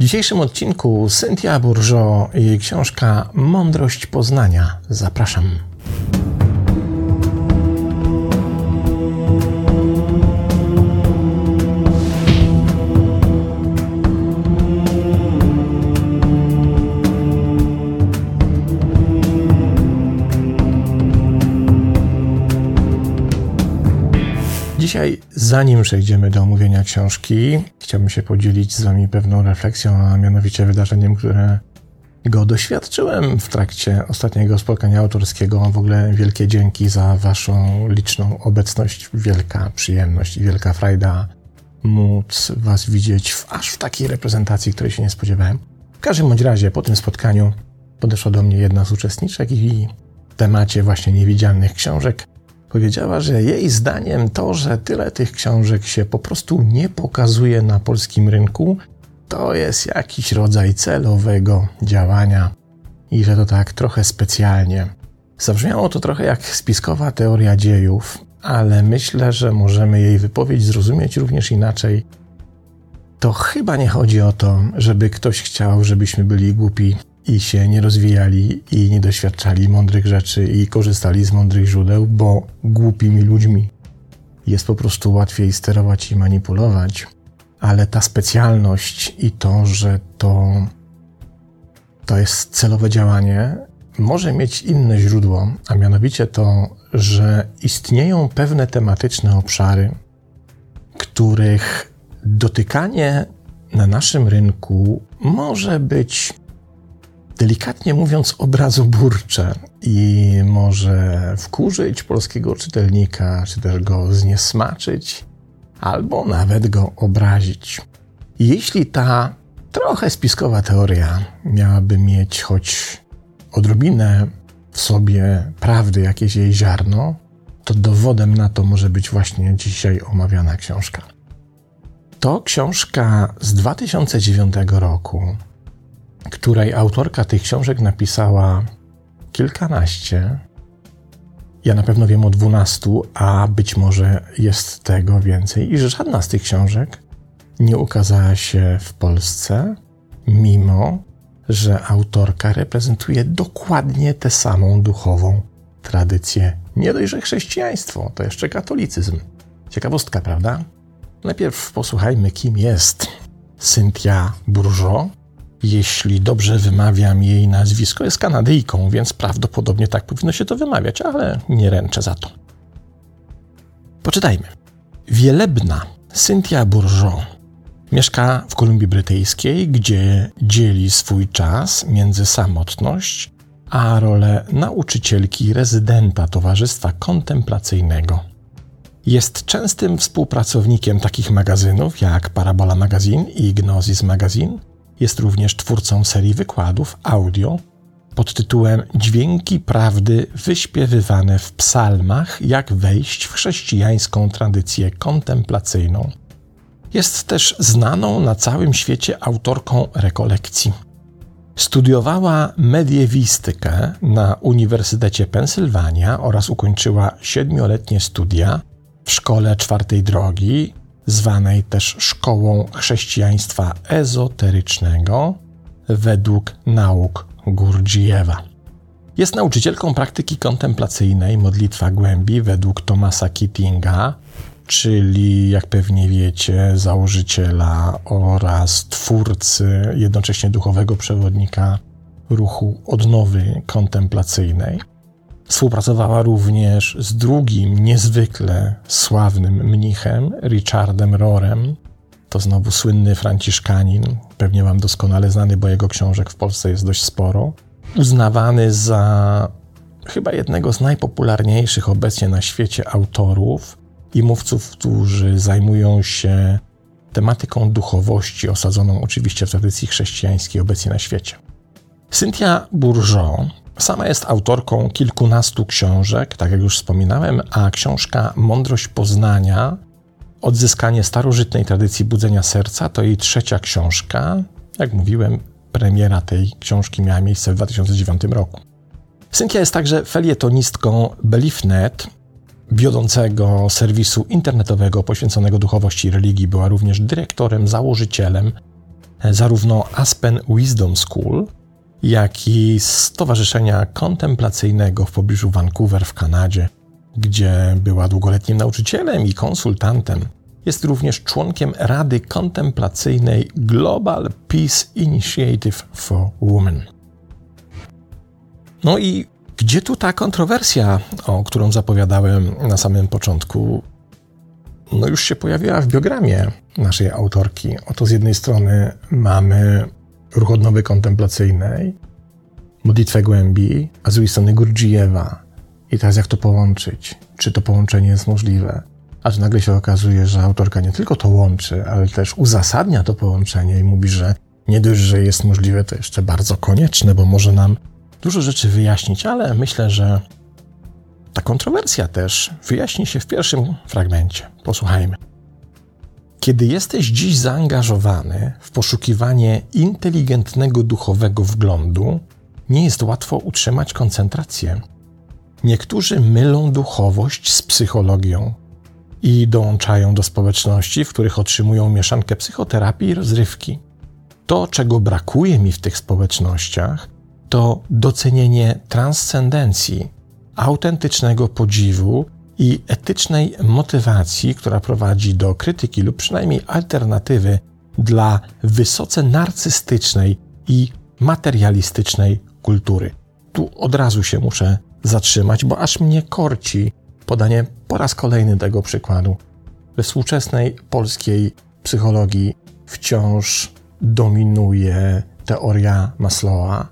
W dzisiejszym odcinku Cynthia Bourgeot i jej książka Mądrość Poznania. Zapraszam. Dzisiaj, zanim przejdziemy do omówienia książki, chciałbym się podzielić z Wami pewną refleksją, a mianowicie wydarzeniem, które go doświadczyłem w trakcie ostatniego spotkania autorskiego. W ogóle wielkie dzięki za Waszą liczną obecność. Wielka przyjemność i wielka frajda móc Was widzieć w, aż w takiej reprezentacji, której się nie spodziewałem. W każdym bądź razie po tym spotkaniu podeszła do mnie jedna z uczestniczek i w temacie właśnie niewidzialnych książek Powiedziała, że jej zdaniem to, że tyle tych książek się po prostu nie pokazuje na polskim rynku, to jest jakiś rodzaj celowego działania i że to tak trochę specjalnie. Zabrzmiało to trochę jak spiskowa teoria dziejów, ale myślę, że możemy jej wypowiedź zrozumieć również inaczej. To chyba nie chodzi o to, żeby ktoś chciał, żebyśmy byli głupi i się nie rozwijali i nie doświadczali mądrych rzeczy i korzystali z mądrych źródeł, bo głupimi ludźmi jest po prostu łatwiej sterować i manipulować. Ale ta specjalność i to, że to, to jest celowe działanie, może mieć inne źródło, a mianowicie to, że istnieją pewne tematyczne obszary, których dotykanie na naszym rynku może być delikatnie mówiąc, obrazoburcze i może wkurzyć polskiego czytelnika, czy też go zniesmaczyć, albo nawet go obrazić. jeśli ta trochę spiskowa teoria miałaby mieć choć odrobinę w sobie prawdy, jakieś jej ziarno, to dowodem na to może być właśnie dzisiaj omawiana książka. To książka z 2009 roku, której autorka tych książek napisała kilkanaście. Ja na pewno wiem o dwunastu, a być może jest tego więcej, i że żadna z tych książek nie ukazała się w Polsce, mimo że autorka reprezentuje dokładnie tę samą duchową tradycję. Nie dość, że chrześcijaństwo, to jeszcze katolicyzm. Ciekawostka, prawda? Najpierw posłuchajmy, kim jest Cynthia Bourgeot, jeśli dobrze wymawiam jej nazwisko, jest Kanadyjką, więc prawdopodobnie tak powinno się to wymawiać, ale nie ręczę za to. Poczytajmy. Wielebna Cynthia Bourgeot mieszka w Kolumbii Brytyjskiej, gdzie dzieli swój czas między samotność a rolę nauczycielki rezydenta Towarzystwa Kontemplacyjnego. Jest częstym współpracownikiem takich magazynów jak Parabola Magazine i Gnosis Magazine – jest również twórcą serii wykładów audio pod tytułem Dźwięki prawdy wyśpiewywane w psalmach, jak wejść w chrześcijańską tradycję kontemplacyjną. Jest też znaną na całym świecie autorką rekolekcji. Studiowała mediewistykę na Uniwersytecie Pensylwania oraz ukończyła siedmioletnie studia w Szkole Czwartej Drogi zwanej też szkołą chrześcijaństwa ezoterycznego według nauk Gurdjieffa. Jest nauczycielką praktyki kontemplacyjnej modlitwa głębi według Thomasa Kittinga, czyli jak pewnie wiecie, założyciela oraz twórcy, jednocześnie duchowego przewodnika ruchu odnowy kontemplacyjnej. Współpracowała również z drugim niezwykle sławnym mnichem, Richardem Rorem. To znowu słynny franciszkanin, pewnie wam doskonale znany, bo jego książek w Polsce jest dość sporo. Uznawany za chyba jednego z najpopularniejszych obecnie na świecie autorów i mówców, którzy zajmują się tematyką duchowości, osadzoną oczywiście w tradycji chrześcijańskiej obecnie na świecie. Cynthia Bourgeot Sama jest autorką kilkunastu książek, tak jak już wspominałem, a książka Mądrość Poznania, Odzyskanie starożytnej tradycji budzenia serca to jej trzecia książka. Jak mówiłem, premiera tej książki miała miejsce w 2009 roku. Cynthia jest także felietonistką Beliefnet, wiodącego serwisu internetowego poświęconego duchowości i religii. Była również dyrektorem, założycielem zarówno Aspen Wisdom School, jak i Stowarzyszenia Kontemplacyjnego w pobliżu Vancouver w Kanadzie, gdzie była długoletnim nauczycielem i konsultantem. Jest również członkiem Rady Kontemplacyjnej Global Peace Initiative for Women. No i gdzie tu ta kontrowersja, o którą zapowiadałem na samym początku? No już się pojawiła w biogramie naszej autorki. Oto z jednej strony mamy ruch odnowy kontemplacyjnej, modlitwę głębi, a z drugiej strony Gurdjieffa. I teraz jak to połączyć? Czy to połączenie jest możliwe? Aż nagle się okazuje, że autorka nie tylko to łączy, ale też uzasadnia to połączenie i mówi, że nie dość, że jest możliwe, to jeszcze bardzo konieczne, bo może nam dużo rzeczy wyjaśnić, ale myślę, że ta kontrowersja też wyjaśni się w pierwszym fragmencie. Posłuchajmy. Kiedy jesteś dziś zaangażowany w poszukiwanie inteligentnego duchowego wglądu, nie jest łatwo utrzymać koncentrację. Niektórzy mylą duchowość z psychologią i dołączają do społeczności, w których otrzymują mieszankę psychoterapii i rozrywki. To, czego brakuje mi w tych społecznościach, to docenienie transcendencji, autentycznego podziwu i etycznej motywacji, która prowadzi do krytyki lub przynajmniej alternatywy dla wysoce narcystycznej i materialistycznej kultury. Tu od razu się muszę zatrzymać, bo aż mnie korci podanie po raz kolejny tego przykładu. We współczesnej polskiej psychologii wciąż dominuje teoria Maslowa,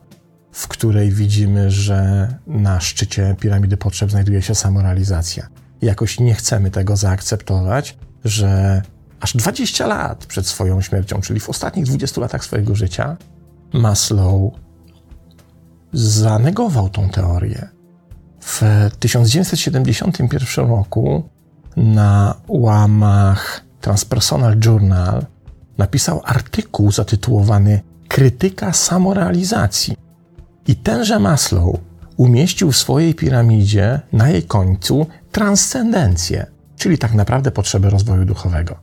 w której widzimy, że na szczycie piramidy potrzeb znajduje się samorealizacja. Jakoś nie chcemy tego zaakceptować, że aż 20 lat przed swoją śmiercią, czyli w ostatnich 20 latach swojego życia, Maslow zanegował tą teorię. W 1971 roku na łamach Transpersonal Journal napisał artykuł zatytułowany Krytyka samorealizacji. I tenże Maslow umieścił w swojej piramidzie na jej końcu transcendencję, czyli tak naprawdę potrzebę rozwoju duchowego.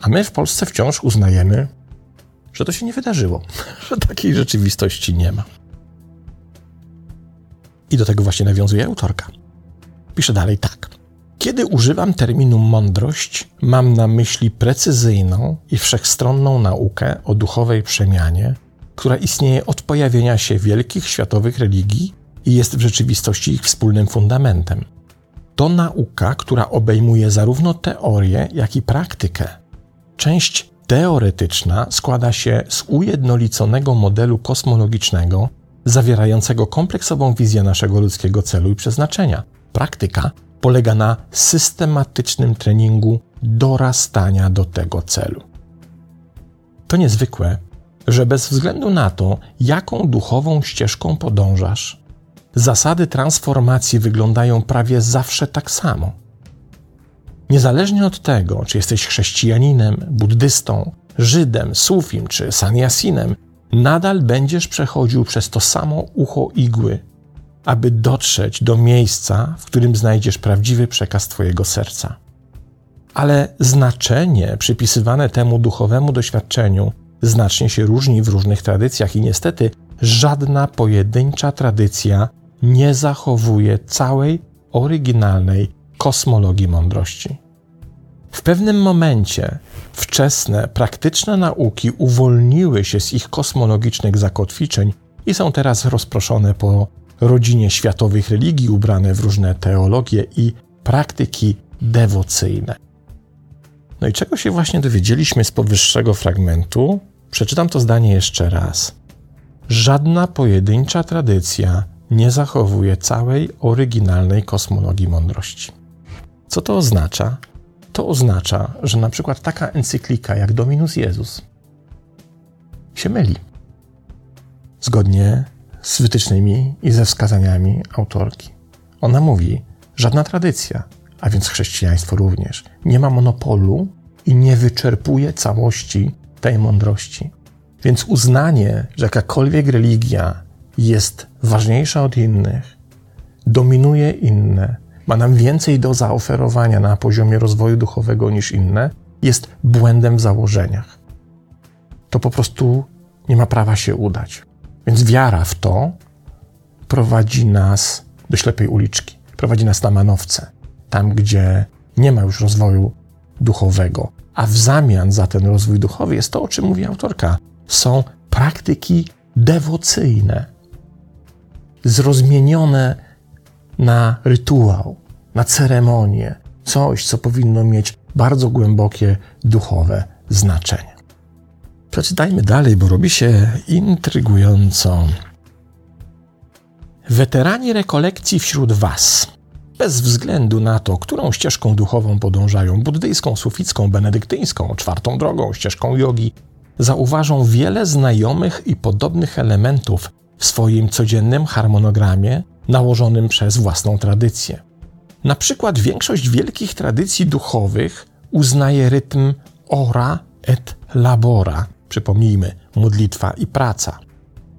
A my w Polsce wciąż uznajemy, że to się nie wydarzyło, że takiej rzeczywistości nie ma. I do tego właśnie nawiązuje autorka. Pisze dalej tak. Kiedy używam terminu mądrość, mam na myśli precyzyjną i wszechstronną naukę o duchowej przemianie, która istnieje od pojawienia się wielkich światowych religii i jest w rzeczywistości ich wspólnym fundamentem. To nauka, która obejmuje zarówno teorię, jak i praktykę. Część teoretyczna składa się z ujednoliconego modelu kosmologicznego, zawierającego kompleksową wizję naszego ludzkiego celu i przeznaczenia. Praktyka polega na systematycznym treningu dorastania do tego celu. To niezwykłe, że bez względu na to, jaką duchową ścieżką podążasz, zasady transformacji wyglądają prawie zawsze tak samo. Niezależnie od tego, czy jesteś chrześcijaninem, buddystą, Żydem, Sufim czy Saniasinem, nadal będziesz przechodził przez to samo ucho igły, aby dotrzeć do miejsca, w którym znajdziesz prawdziwy przekaz Twojego serca. Ale znaczenie przypisywane temu duchowemu doświadczeniu znacznie się różni w różnych tradycjach i niestety żadna pojedyncza tradycja nie zachowuje całej oryginalnej kosmologii mądrości. W pewnym momencie wczesne, praktyczne nauki uwolniły się z ich kosmologicznych zakotwiczeń i są teraz rozproszone po rodzinie światowych religii, ubrane w różne teologie i praktyki dewocyjne. No i czego się właśnie dowiedzieliśmy z powyższego fragmentu? Przeczytam to zdanie jeszcze raz. Żadna pojedyncza tradycja nie zachowuje całej oryginalnej kosmologii mądrości. Co to oznacza? To oznacza, że na przykład taka encyklika jak Dominus Jezus się myli. Zgodnie z wytycznymi i ze wskazaniami autorki. Ona mówi, żadna tradycja, a więc chrześcijaństwo również, nie ma monopolu i nie wyczerpuje całości tej mądrości. Więc uznanie, że jakakolwiek religia jest ważniejsza od innych, dominuje inne, ma nam więcej do zaoferowania na poziomie rozwoju duchowego niż inne, jest błędem w założeniach. to po prostu nie ma prawa się udać. Więc wiara w to prowadzi nas do ślepej uliczki, prowadzi nas na manowce, tam gdzie nie ma już rozwoju duchowego, a w zamian za ten rozwój duchowy jest to, o czym mówi autorka. Są praktyki dewocyjne, zrozmienione na rytuał, na ceremonię, coś, co powinno mieć bardzo głębokie duchowe znaczenie. Przeczytajmy dalej, bo robi się intrygująco. Weterani rekolekcji wśród Was, bez względu na to, którą ścieżką duchową podążają buddyjską, suficką, benedyktyńską, czwartą drogą, ścieżką jogi, zauważą wiele znajomych i podobnych elementów w swoim codziennym harmonogramie nałożonym przez własną tradycję. Na przykład większość wielkich tradycji duchowych uznaje rytm ora et labora, przypomnijmy, modlitwa i praca.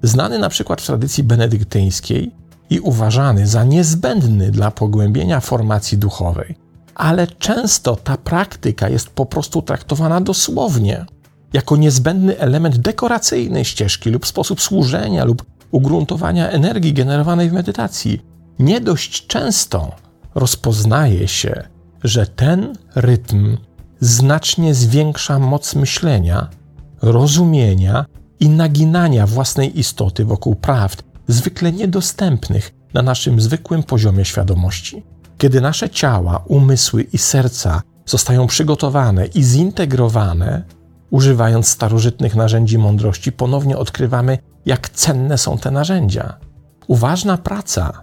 Znany na przykład w tradycji benedyktyńskiej i uważany za niezbędny dla pogłębienia formacji duchowej. Ale często ta praktyka jest po prostu traktowana dosłownie, jako niezbędny element dekoracyjnej ścieżki lub sposób służenia lub ugruntowania energii generowanej w medytacji. Nie dość często rozpoznaje się, że ten rytm znacznie zwiększa moc myślenia, rozumienia i naginania własnej istoty wokół prawd, zwykle niedostępnych na naszym zwykłym poziomie świadomości. Kiedy nasze ciała, umysły i serca zostają przygotowane i zintegrowane, używając starożytnych narzędzi mądrości, ponownie odkrywamy, jak cenne są te narzędzia. Uważna praca,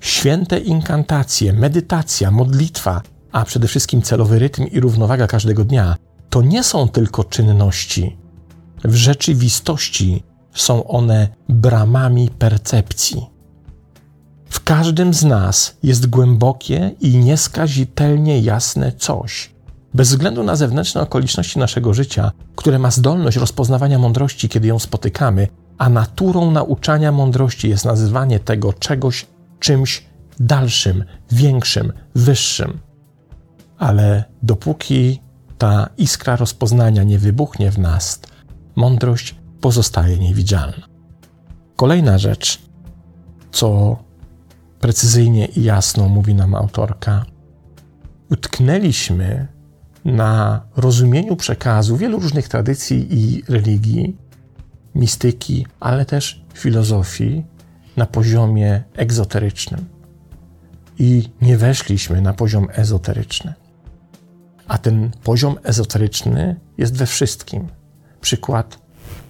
święte inkantacje, medytacja, modlitwa, a przede wszystkim celowy rytm i równowaga każdego dnia, to nie są tylko czynności. W rzeczywistości są one bramami percepcji. W każdym z nas jest głębokie i nieskazitelnie jasne coś. Bez względu na zewnętrzne okoliczności naszego życia, które ma zdolność rozpoznawania mądrości, kiedy ją spotykamy, a naturą nauczania mądrości jest nazywanie tego czegoś czymś dalszym, większym, wyższym. Ale dopóki ta iskra rozpoznania nie wybuchnie w nas, mądrość pozostaje niewidzialna. Kolejna rzecz, co precyzyjnie i jasno mówi nam autorka, utknęliśmy na rozumieniu przekazu wielu różnych tradycji i religii, mistyki, ale też filozofii na poziomie egzoterycznym. I nie weszliśmy na poziom ezoteryczny. A ten poziom ezoteryczny jest we wszystkim. Przykład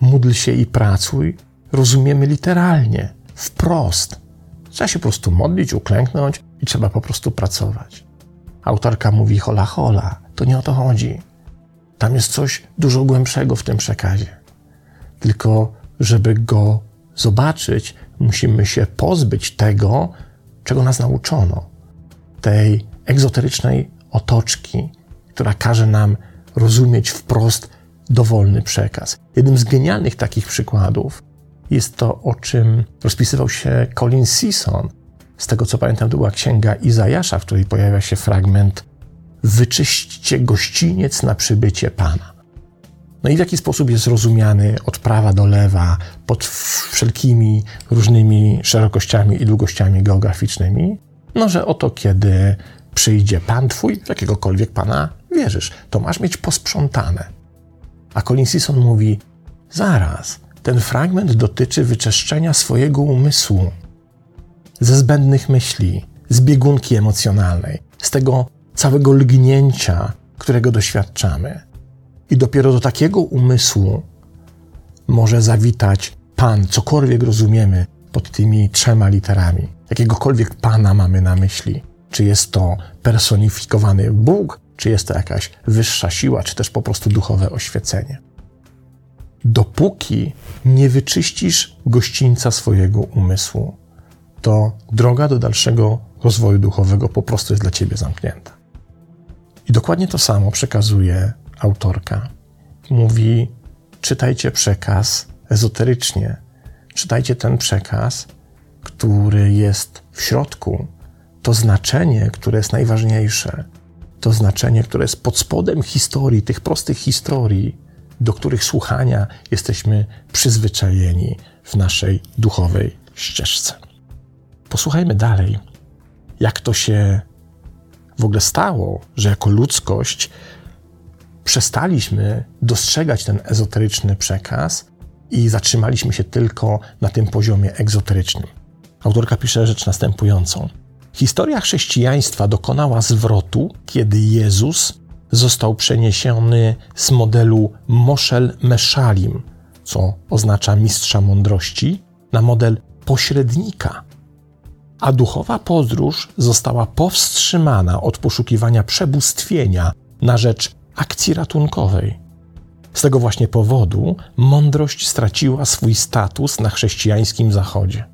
módl się i pracuj rozumiemy literalnie, wprost. Trzeba się po prostu modlić, uklęknąć i trzeba po prostu pracować. Autorka mówi hola hola, to nie o to chodzi. Tam jest coś dużo głębszego w tym przekazie. Tylko, żeby go zobaczyć, musimy się pozbyć tego, czego nas nauczono. Tej egzoterycznej otoczki, która każe nam rozumieć wprost dowolny przekaz. Jednym z genialnych takich przykładów jest to, o czym rozpisywał się Colin Season. Z tego co pamiętam, to była księga Izajasza, w której pojawia się fragment Wyczyśćcie gościniec na przybycie Pana. No i w jaki sposób jest rozumiany od prawa do lewa, pod wszelkimi różnymi szerokościami i długościami geograficznymi? No, że oto kiedy przyjdzie Pan Twój, w jakiegokolwiek Pana wierzysz, to masz mieć posprzątane. A Colin Season mówi, zaraz, ten fragment dotyczy wyczeszczenia swojego umysłu ze zbędnych myśli, z biegunki emocjonalnej, z tego całego lgnięcia, którego doświadczamy. I dopiero do takiego umysłu może zawitać Pan, cokolwiek rozumiemy pod tymi trzema literami. Jakiegokolwiek Pana mamy na myśli. Czy jest to personifikowany Bóg, czy jest to jakaś wyższa siła, czy też po prostu duchowe oświecenie dopóki nie wyczyścisz gościńca swojego umysłu, to droga do dalszego rozwoju duchowego po prostu jest dla ciebie zamknięta. I dokładnie to samo przekazuje autorka. Mówi: czytajcie przekaz ezoterycznie, czytajcie ten przekaz, który jest w środku, to znaczenie, które jest najważniejsze, to znaczenie, które jest pod spodem historii, tych prostych historii, do których słuchania jesteśmy przyzwyczajeni w naszej duchowej ścieżce. Posłuchajmy dalej, jak to się w ogóle stało, że jako ludzkość przestaliśmy dostrzegać ten ezoteryczny przekaz i zatrzymaliśmy się tylko na tym poziomie egzoterycznym. Autorka pisze rzecz następującą. Historia chrześcijaństwa dokonała zwrotu, kiedy Jezus został przeniesiony z modelu Moszel Meszalim, co oznacza mistrza mądrości, na model pośrednika. A duchowa podróż została powstrzymana od poszukiwania przebóstwienia na rzecz akcji ratunkowej. Z tego właśnie powodu mądrość straciła swój status na chrześcijańskim zachodzie.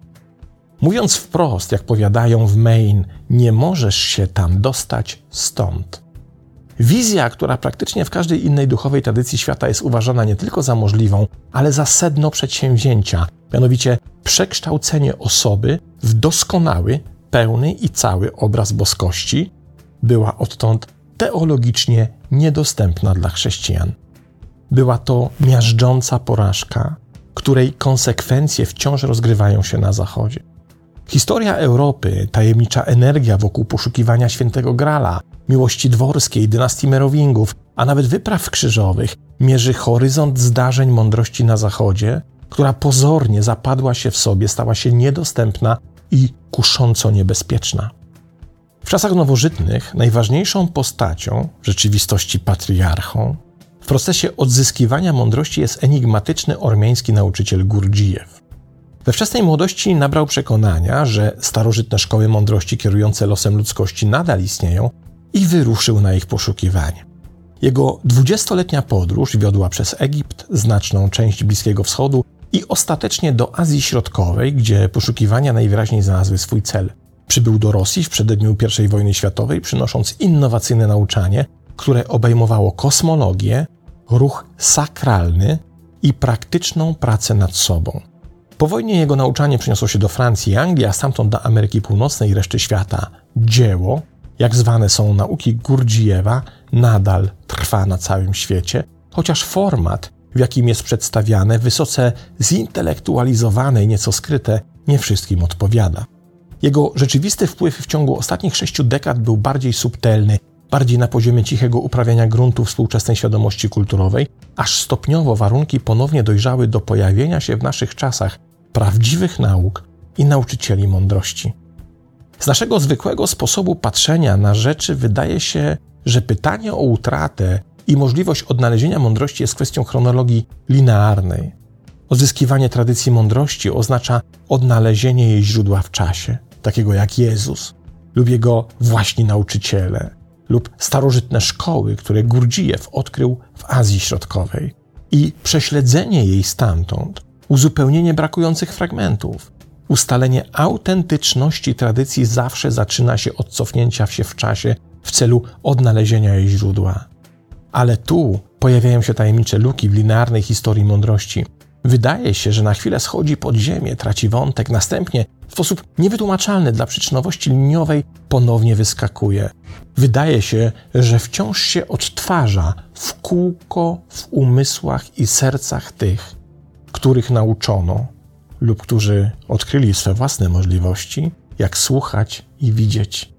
Mówiąc wprost, jak powiadają w Maine, nie możesz się tam dostać stąd. Wizja, która praktycznie w każdej innej duchowej tradycji świata jest uważana nie tylko za możliwą, ale za sedno przedsięwzięcia, mianowicie przekształcenie osoby w doskonały, pełny i cały obraz boskości, była odtąd teologicznie niedostępna dla chrześcijan. Była to miażdżąca porażka, której konsekwencje wciąż rozgrywają się na Zachodzie. Historia Europy, tajemnicza energia wokół poszukiwania świętego Grala, miłości dworskiej, dynastii Merowingów, a nawet wypraw krzyżowych, mierzy horyzont zdarzeń mądrości na Zachodzie, która pozornie zapadła się w sobie, stała się niedostępna i kusząco niebezpieczna. W czasach nowożytnych najważniejszą postacią, w rzeczywistości patriarchą, w procesie odzyskiwania mądrości jest enigmatyczny ormiański nauczyciel Gurdjijew. We wczesnej młodości nabrał przekonania, że starożytne szkoły mądrości kierujące losem ludzkości nadal istnieją i wyruszył na ich poszukiwanie. Jego dwudziestoletnia podróż wiodła przez Egipt, znaczną część Bliskiego Wschodu i ostatecznie do Azji Środkowej, gdzie poszukiwania najwyraźniej znalazły swój cel. Przybył do Rosji w przededniu I wojny światowej, przynosząc innowacyjne nauczanie, które obejmowało kosmologię, ruch sakralny i praktyczną pracę nad sobą. Po wojnie jego nauczanie przeniosło się do Francji i Anglii, a stamtąd do Ameryki Północnej i reszty świata. Dzieło, jak zwane są nauki Gurdzijewa, nadal trwa na całym świecie, chociaż format, w jakim jest przedstawiane, wysoce zintelektualizowane i nieco skryte, nie wszystkim odpowiada. Jego rzeczywisty wpływ w ciągu ostatnich sześciu dekad był bardziej subtelny, bardziej na poziomie cichego uprawiania gruntu współczesnej świadomości kulturowej, aż stopniowo warunki ponownie dojrzały do pojawienia się w naszych czasach prawdziwych nauk i nauczycieli mądrości. Z naszego zwykłego sposobu patrzenia na rzeczy wydaje się, że pytanie o utratę i możliwość odnalezienia mądrości jest kwestią chronologii linearnej. Odzyskiwanie tradycji mądrości oznacza odnalezienie jej źródła w czasie, takiego jak Jezus lub jego właśnie nauczyciele, lub starożytne szkoły, które Gurdzijew odkrył w Azji Środkowej, i prześledzenie jej stamtąd, uzupełnienie brakujących fragmentów. Ustalenie autentyczności tradycji zawsze zaczyna się od cofnięcia się w czasie w celu odnalezienia jej źródła. Ale tu pojawiają się tajemnicze luki w linearnej historii mądrości. Wydaje się, że na chwilę schodzi pod ziemię, traci wątek, następnie w sposób niewytłumaczalny dla przyczynowości liniowej ponownie wyskakuje. Wydaje się, że wciąż się odtwarza w kółko w umysłach i sercach tych, których nauczono lub którzy odkryli swe własne możliwości, jak słuchać i widzieć.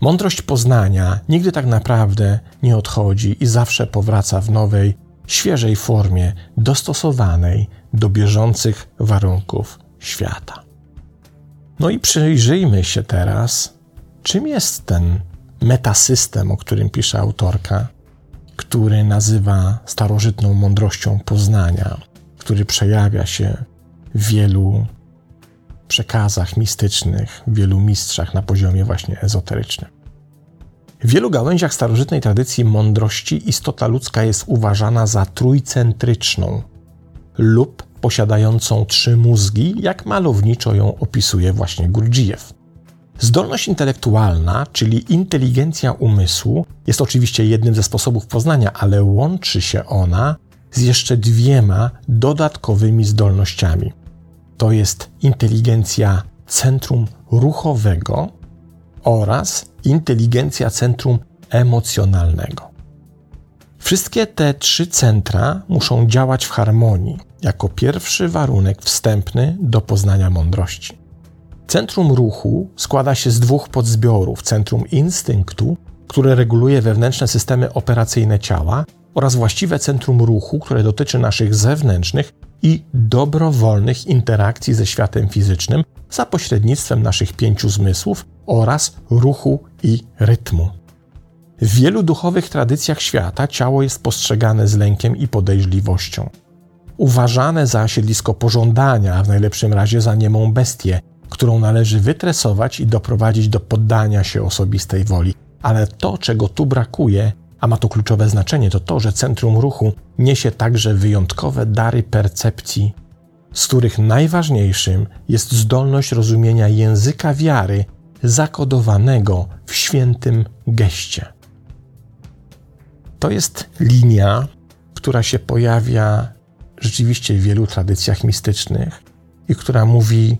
Mądrość poznania nigdy tak naprawdę nie odchodzi i zawsze powraca w nowej, świeżej formie, dostosowanej do bieżących warunków świata. No i przyjrzyjmy się teraz, czym jest ten metasystem, o którym pisze autorka, który nazywa starożytną mądrością poznania, który przejawia się w wielu przekazach mistycznych, w wielu mistrzach na poziomie właśnie ezoterycznym. W wielu gałęziach starożytnej tradycji mądrości istota ludzka jest uważana za trójcentryczną lub posiadającą trzy mózgi, jak malowniczo ją opisuje właśnie Gurdjieff. Zdolność intelektualna, czyli inteligencja umysłu, jest oczywiście jednym ze sposobów poznania, ale łączy się ona z jeszcze dwiema dodatkowymi zdolnościami. To jest inteligencja centrum ruchowego oraz inteligencja centrum emocjonalnego. Wszystkie te trzy centra muszą działać w harmonii, jako pierwszy warunek wstępny do poznania mądrości. Centrum ruchu składa się z dwóch podzbiorów: centrum instynktu, które reguluje wewnętrzne systemy operacyjne ciała, oraz właściwe centrum ruchu, które dotyczy naszych zewnętrznych i dobrowolnych interakcji ze światem fizycznym za pośrednictwem naszych pięciu zmysłów oraz ruchu i rytmu. W wielu duchowych tradycjach świata ciało jest postrzegane z lękiem i podejrzliwością. Uważane za siedlisko pożądania, a w najlepszym razie za niemą bestię, którą należy wytresować i doprowadzić do poddania się osobistej woli. Ale to, czego tu brakuje, a ma to kluczowe znaczenie, to to, że centrum ruchu niesie także wyjątkowe dary percepcji, z których najważniejszym jest zdolność rozumienia języka wiary zakodowanego w świętym geście. To jest linia, która się pojawia rzeczywiście w wielu tradycjach mistycznych i która mówi: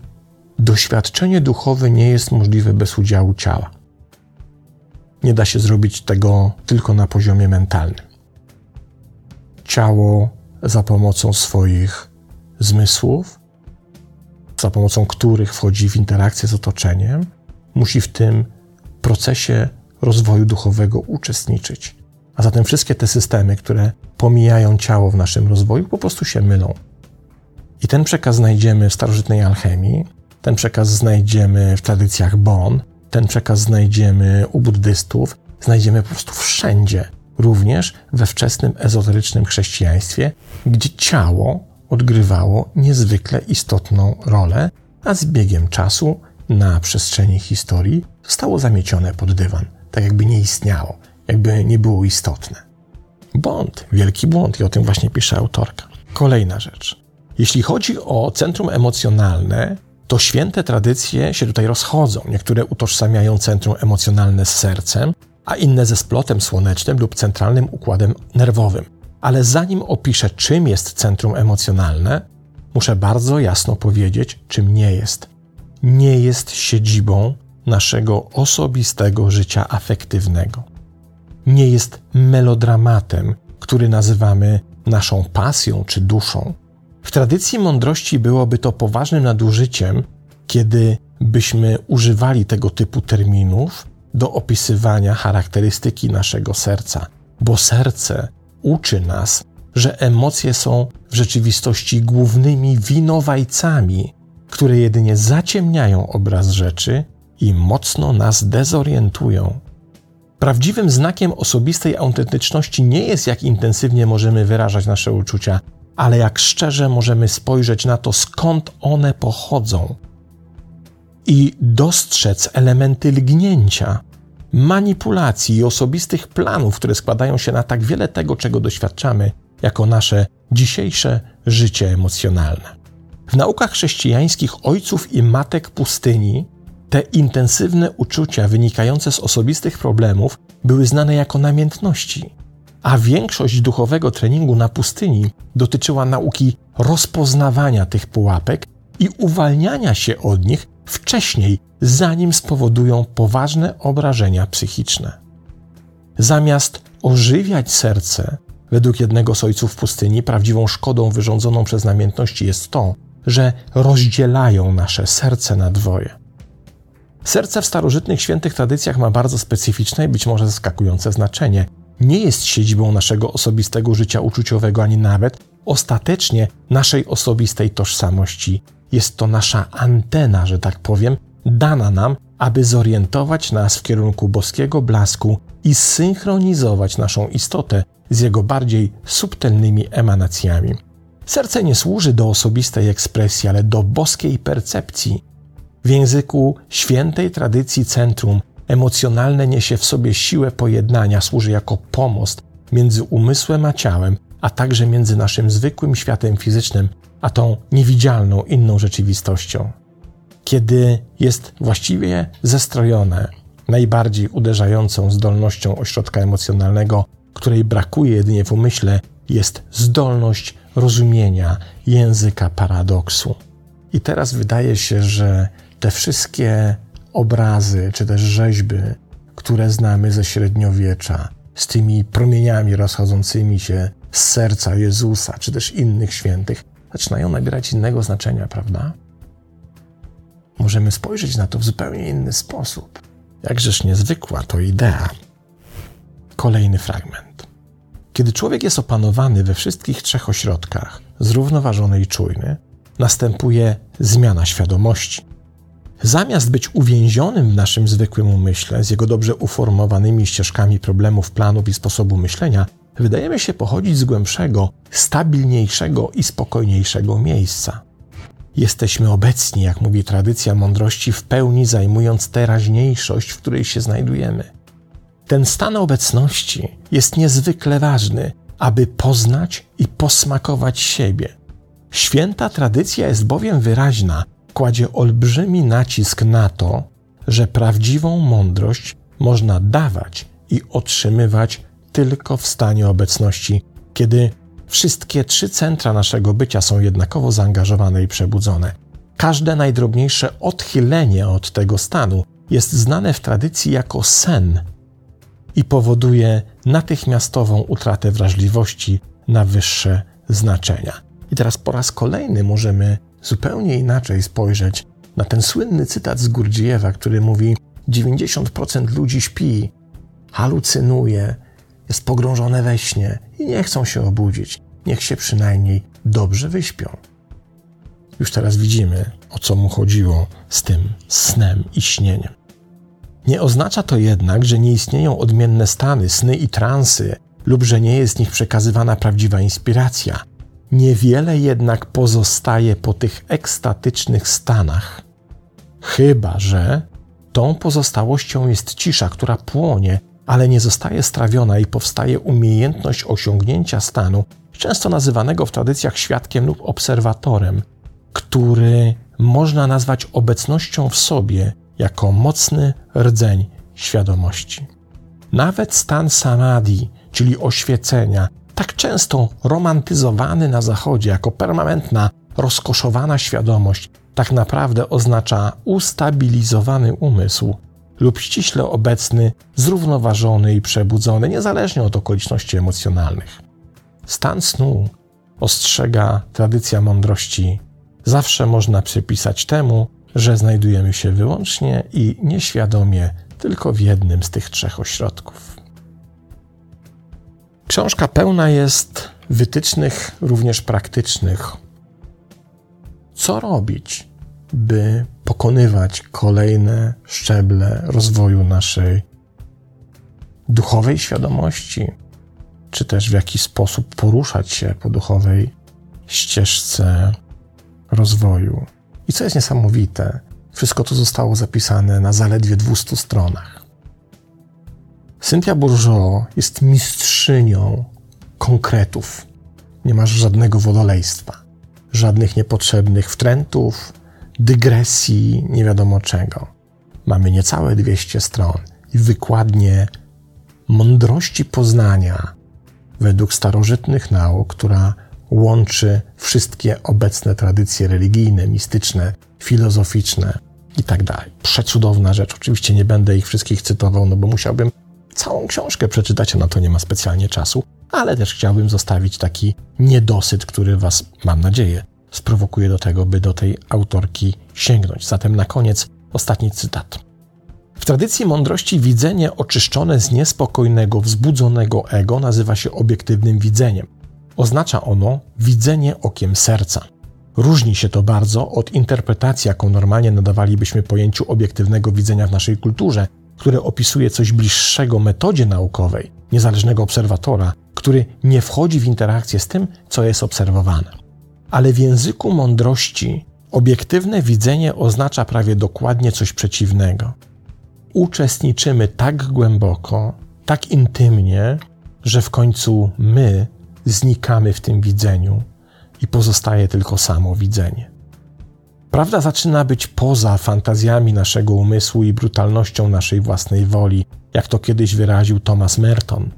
Doświadczenie duchowe nie jest możliwe bez udziału ciała. Nie da się zrobić tego tylko na poziomie mentalnym. Ciało za pomocą swoich zmysłów, za pomocą których wchodzi w interakcję z otoczeniem, musi w tym procesie rozwoju duchowego uczestniczyć. A zatem wszystkie te systemy, które pomijają ciało w naszym rozwoju, po prostu się mylą. I ten przekaz znajdziemy w starożytnej alchemii, ten przekaz znajdziemy w tradycjach Bon, ten przekaz znajdziemy u buddystów, znajdziemy po prostu wszędzie, również we wczesnym ezoterycznym chrześcijaństwie, gdzie ciało odgrywało niezwykle istotną rolę, a z biegiem czasu na przestrzeni historii zostało zamiecione pod dywan, tak jakby nie istniało, jakby nie było istotne. Błąd, wielki błąd, i o tym właśnie pisze autorka. Kolejna rzecz. Jeśli chodzi o centrum emocjonalne, to święte tradycje się tutaj rozchodzą. Niektóre utożsamiają centrum emocjonalne z sercem, a inne ze splotem słonecznym lub centralnym układem nerwowym. Ale zanim opiszę, czym jest centrum emocjonalne, muszę bardzo jasno powiedzieć, czym nie jest. Nie jest siedzibą naszego osobistego życia afektywnego. Nie jest melodramatem, który nazywamy naszą pasją czy duszą. W tradycji mądrości byłoby to poważnym nadużyciem, kiedy byśmy używali tego typu terminów do opisywania charakterystyki naszego serca, bo serce uczy nas, że emocje są w rzeczywistości głównymi winowajcami, które jedynie zaciemniają obraz rzeczy i mocno nas dezorientują. Prawdziwym znakiem osobistej autentyczności nie jest, jak intensywnie możemy wyrażać nasze uczucia, ale jak szczerze możemy spojrzeć na to, skąd one pochodzą i dostrzec elementy lgnięcia, manipulacji i osobistych planów, które składają się na tak wiele tego, czego doświadczamy jako nasze dzisiejsze życie emocjonalne. W naukach chrześcijańskich ojców i matek pustyni te intensywne uczucia wynikające z osobistych problemów były znane jako namiętności, a większość duchowego treningu na pustyni dotyczyła nauki rozpoznawania tych pułapek i uwalniania się od nich wcześniej, zanim spowodują poważne obrażenia psychiczne. Zamiast ożywiać serce, według jednego z ojców pustyni, prawdziwą szkodą wyrządzoną przez namiętności jest to, że rozdzielają nasze serce na dwoje. Serce w starożytnych świętych tradycjach ma bardzo specyficzne i być może zaskakujące znaczenie. Nie jest siedzibą naszego osobistego życia uczuciowego, ani nawet ostatecznie naszej osobistej tożsamości. Jest to nasza antena, że tak powiem, dana nam, aby zorientować nas w kierunku boskiego blasku i synchronizować naszą istotę z jego bardziej subtelnymi emanacjami. Serce nie służy do osobistej ekspresji, ale do boskiej percepcji. W języku świętej tradycji centrum emocjonalne niesie w sobie siłę pojednania, służy jako pomost między umysłem a ciałem, a także między naszym zwykłym światem fizycznym a tą niewidzialną inną rzeczywistością. Kiedy jest właściwie zestrojone najbardziej uderzającą zdolnością ośrodka emocjonalnego, której brakuje jedynie w umyśle, jest zdolność rozumienia języka paradoksu. I teraz wydaje się, że te wszystkie obrazy czy też rzeźby, które znamy ze średniowiecza, z tymi promieniami rozchodzącymi się z serca Jezusa, czy też innych świętych, zaczynają nabierać innego znaczenia, prawda? Możemy spojrzeć na to w zupełnie inny sposób. Jakżeż niezwykła to idea. Kolejny fragment. Kiedy człowiek jest opanowany we wszystkich trzech ośrodkach, zrównoważony i czujny, następuje zmiana świadomości. Zamiast być uwięzionym w naszym zwykłym umyśle z jego dobrze uformowanymi ścieżkami problemów, planów i sposobu myślenia, wydajemy się pochodzić z głębszego, stabilniejszego i spokojniejszego miejsca. Jesteśmy obecni, jak mówi tradycja mądrości, w pełni zajmując teraźniejszość, w której się znajdujemy. Ten stan obecności jest niezwykle ważny, aby poznać i posmakować siebie. Święta tradycja jest bowiem wyraźna, kładzie olbrzymi nacisk na to, że prawdziwą mądrość można dawać i otrzymywać tylko w stanie obecności, kiedy wszystkie trzy centra naszego bycia są jednakowo zaangażowane i przebudzone. Każde najdrobniejsze odchylenie od tego stanu jest znane w tradycji jako sen i powoduje natychmiastową utratę wrażliwości na wyższe znaczenia. I teraz po raz kolejny możemy zupełnie inaczej spojrzeć na ten słynny cytat z Gurdziejewa, który mówi: 90% ludzi śpi, halucynuje, jest pogrążone we śnie i nie chcą się obudzić. Niech się przynajmniej dobrze wyśpią. Już teraz widzimy, o co mu chodziło z tym snem i śnieniem. Nie oznacza to jednak, że nie istnieją odmienne stany, sny i transy, lub że nie jest z nich przekazywana prawdziwa inspiracja. Niewiele jednak pozostaje po tych ekstatycznych stanach. Chyba, że tą pozostałością jest cisza, która płonie, ale nie zostaje strawiona i powstaje umiejętność osiągnięcia stanu, często nazywanego w tradycjach świadkiem lub obserwatorem, który można nazwać obecnością w sobie jako mocny rdzeń świadomości. Nawet stan samadhi, czyli oświecenia, tak często romantyzowany na Zachodzie jako permanentna, rozkoszowana świadomość, tak naprawdę oznacza ustabilizowany umysł lub ściśle obecny, zrównoważony i przebudzony, niezależnie od okoliczności emocjonalnych. Stan snu, ostrzega tradycja mądrości, zawsze można przypisać temu, że znajdujemy się wyłącznie i nieświadomie tylko w jednym z tych trzech ośrodków. Książka pełna jest wytycznych, również praktycznych. Co robić, by pokonywać kolejne szczeble rozwoju naszej duchowej świadomości, czy też w jaki sposób poruszać się po duchowej ścieżce rozwoju. I co jest niesamowite, wszystko to zostało zapisane na zaledwie 200 stronach. Cynthia Bourgeois jest mistrzynią konkretów. Nie masz żadnego wodolejstwa, żadnych niepotrzebnych wtrętów, dygresji, nie wiadomo czego. Mamy niecałe 200 stron i wykładnie mądrości poznania według starożytnych nauk, która łączy wszystkie obecne tradycje religijne, mistyczne, filozoficzne i tak. Przecudowna rzecz. Oczywiście nie będę ich wszystkich cytował, no bo musiałbym całą książkę przeczytać, a na to nie ma specjalnie czasu, ale też chciałbym zostawić taki niedosyt, który Was, mam nadzieję, sprowokuje do tego, by do tej autorki sięgnąć. Zatem na koniec ostatni cytat. W tradycji mądrości widzenie oczyszczone z niespokojnego, wzbudzonego ego nazywa się obiektywnym widzeniem. Oznacza ono widzenie okiem serca. Różni się to bardzo od interpretacji, jaką normalnie nadawalibyśmy pojęciu obiektywnego widzenia w naszej kulturze, które opisuje coś bliższego metodzie naukowej, niezależnego obserwatora, który nie wchodzi w interakcję z tym, co jest obserwowane. Ale w języku mądrości obiektywne widzenie oznacza prawie dokładnie coś przeciwnego. Uczestniczymy tak głęboko, tak intymnie, że w końcu my znikamy w tym widzeniu i pozostaje tylko samo widzenie. Prawda zaczyna być poza fantazjami naszego umysłu i brutalnością naszej własnej woli, jak to kiedyś wyraził Thomas Merton.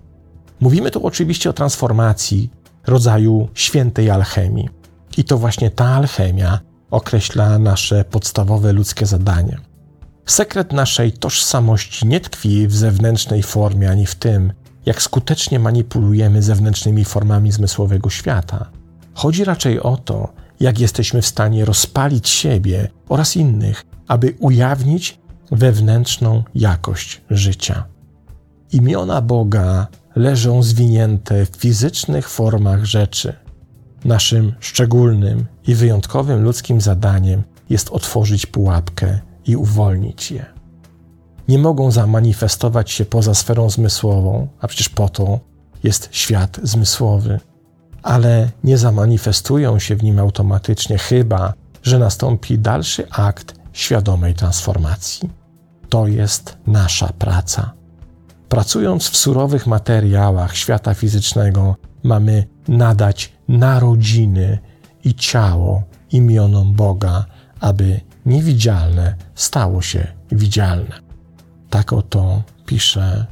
Mówimy tu oczywiście o transformacji, rodzaju świętej alchemii. I to właśnie ta alchemia określa nasze podstawowe ludzkie zadanie. Sekret naszej tożsamości nie tkwi w zewnętrznej formie ani w tym, jak skutecznie manipulujemy zewnętrznymi formami zmysłowego świata. Chodzi raczej o to, jak jesteśmy w stanie rozpalić siebie oraz innych, aby ujawnić wewnętrzną jakość życia. Imiona Boga leżą zwinięte w fizycznych formach rzeczy. Naszym szczególnym i wyjątkowym ludzkim zadaniem jest otworzyć pułapkę i uwolnić je. Nie mogą zamanifestować się poza sferą zmysłową, a przecież po to jest świat zmysłowy, ale nie zamanifestują się w nim automatycznie, chyba że nastąpi dalszy akt świadomej transformacji. To jest nasza praca. Pracując w surowych materiałach świata fizycznego, mamy nadać narodziny i ciało imionom Boga, aby niewidzialne stało się widzialne. Tak oto pisze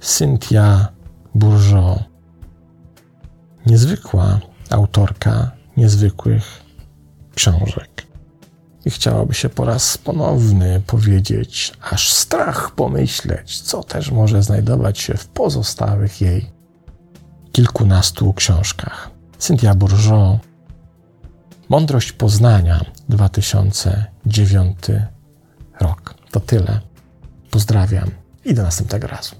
Cynthia Bourgeot. Niezwykła autorka niezwykłych książek. I chciałoby się po raz ponowny powiedzieć, aż strach pomyśleć, co też może znajdować się w pozostałych jej kilkunastu książkach. Cynthia Bourgeot, Mądrość Poznania, 2009 rok. To tyle. Pozdrawiam i do następnego razu.